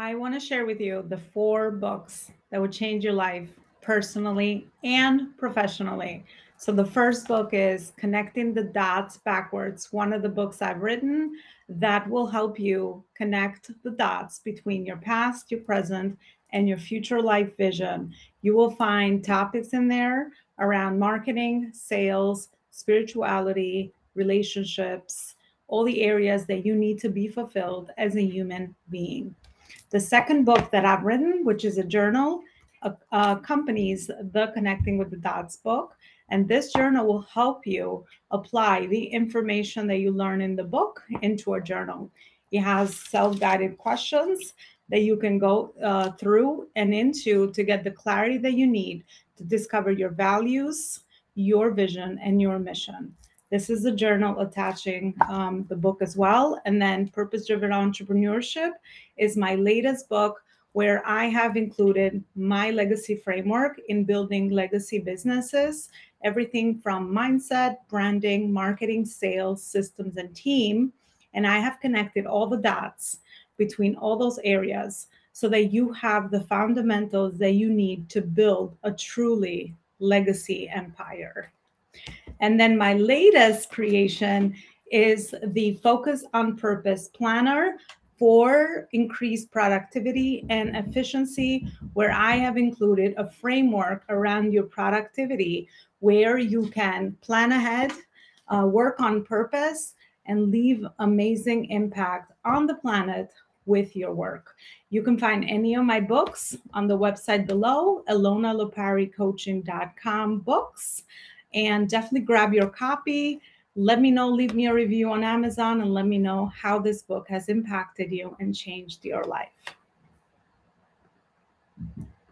I want to share with you the four books that would change your life personally and professionally. So, the first book is Connecting the Dots Backwards, one of the books I've written that will help you connect the dots between your past, your present, and your future life vision. You will find topics in there around marketing, sales, spirituality, relationships, all the areas that you need to be fulfilled as a human being. The second book that I've written, which is a journal, uh, accompanies the Connecting with the Dots book. And this journal will help you apply the information that you learn in the book into a journal. It has self guided questions that you can go uh, through and into to get the clarity that you need to discover your values, your vision, and your mission. This is a journal attaching um, the book as well. And then Purpose Driven Entrepreneurship is my latest book where I have included my legacy framework in building legacy businesses, everything from mindset, branding, marketing, sales, systems, and team. And I have connected all the dots between all those areas so that you have the fundamentals that you need to build a truly legacy empire. And then my latest creation is the Focus on Purpose Planner for increased productivity and efficiency, where I have included a framework around your productivity where you can plan ahead, uh, work on purpose, and leave amazing impact on the planet with your work. You can find any of my books on the website below, elonaloparicoaching.com books and definitely grab your copy. Let me know, leave me a review on Amazon, and let me know how this book has impacted you and changed your life.